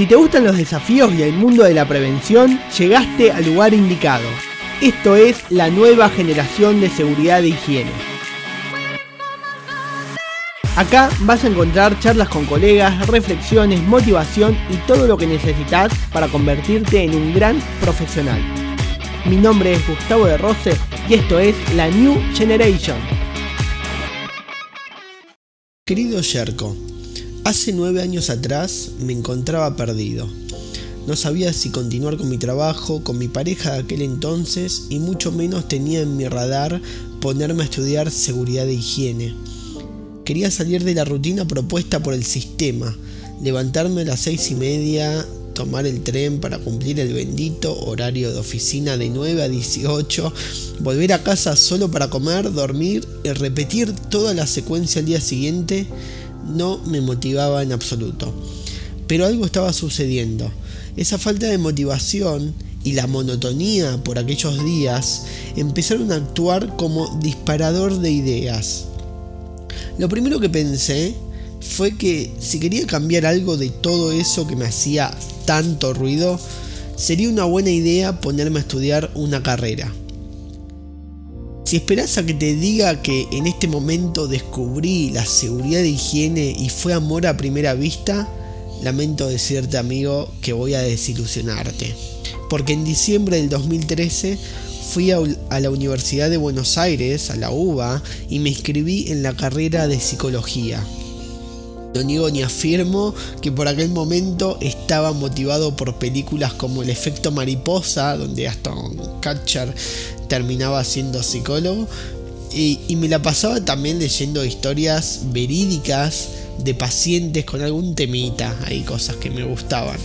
Si te gustan los desafíos y el mundo de la prevención, llegaste al lugar indicado. Esto es la nueva generación de seguridad e higiene. Acá vas a encontrar charlas con colegas, reflexiones, motivación y todo lo que necesitas para convertirte en un gran profesional. Mi nombre es Gustavo de Rose y esto es la New Generation. Querido Yerko, Hace nueve años atrás me encontraba perdido. No sabía si continuar con mi trabajo, con mi pareja de aquel entonces y mucho menos tenía en mi radar ponerme a estudiar seguridad e higiene. Quería salir de la rutina propuesta por el sistema, levantarme a las seis y media, tomar el tren para cumplir el bendito horario de oficina de 9 a 18, volver a casa solo para comer, dormir y repetir toda la secuencia al día siguiente no me motivaba en absoluto. Pero algo estaba sucediendo. Esa falta de motivación y la monotonía por aquellos días empezaron a actuar como disparador de ideas. Lo primero que pensé fue que si quería cambiar algo de todo eso que me hacía tanto ruido, sería una buena idea ponerme a estudiar una carrera. Si esperas a que te diga que en este momento descubrí la seguridad de higiene y fue amor a primera vista, lamento decirte amigo que voy a desilusionarte. Porque en diciembre del 2013 fui a, la Universidad de Buenos Aires, a la UBA, y me inscribí en la carrera de psicología. No niego ni afirmo que por aquel momento estaba motivado por películas como El efecto mariposa, donde Aston Catcher terminaba siendo psicólogo, y, me la pasaba también leyendo historias verídicas de pacientes con algún temita, hay cosas que me gustaban.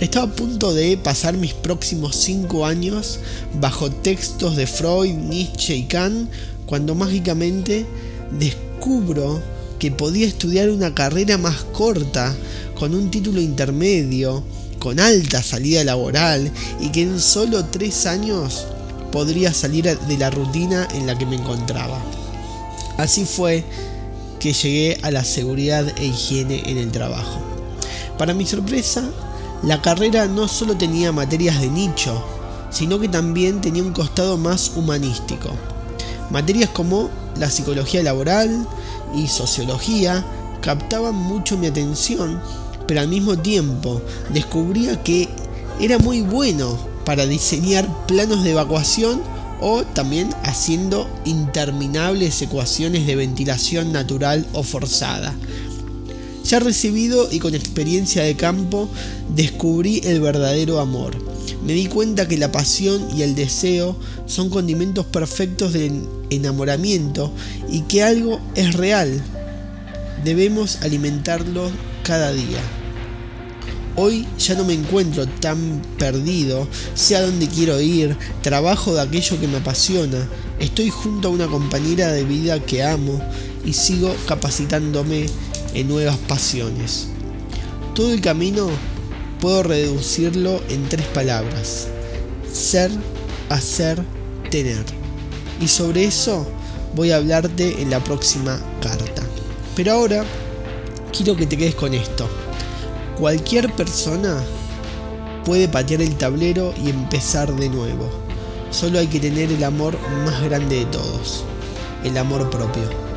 Estaba a punto de pasar mis próximos 5 años bajo textos de Freud, Nietzsche y Kant, cuando mágicamente descubro que podía estudiar una carrera más corta, con un título intermedio, con alta salida laboral y que en solo tres años podría salir de la rutina en la que me encontraba. Así fue que llegué a la seguridad e higiene en el trabajo. Para mi sorpresa, la carrera no solo tenía materias de nicho, sino que también tenía un costado más humanístico. Materias como la psicología laboral, y sociología captaban mucho mi atención, pero al mismo tiempo descubría que era muy bueno para diseñar planos de evacuación o también haciendo interminables ecuaciones de ventilación natural o forzada. Ya recibido y con experiencia de campo, descubrí el verdadero amor. Me di cuenta que la pasión y el deseo son condimentos perfectos del enamoramiento y que algo es real. Debemos alimentarlo cada día. Hoy ya no me encuentro tan perdido, sé a dónde quiero ir, trabajo de aquello que me apasiona, estoy junto a una compañera de vida que amo y sigo capacitándome en nuevas pasiones. Todo el camino puedo reducirlo en tres palabras. Ser, hacer, tener. Y sobre eso voy a hablarte en la próxima carta. Pero ahora quiero que te quedes con esto. Cualquier persona puede patear el tablero y empezar de nuevo. Solo hay que tener el amor más grande de todos, el amor propio.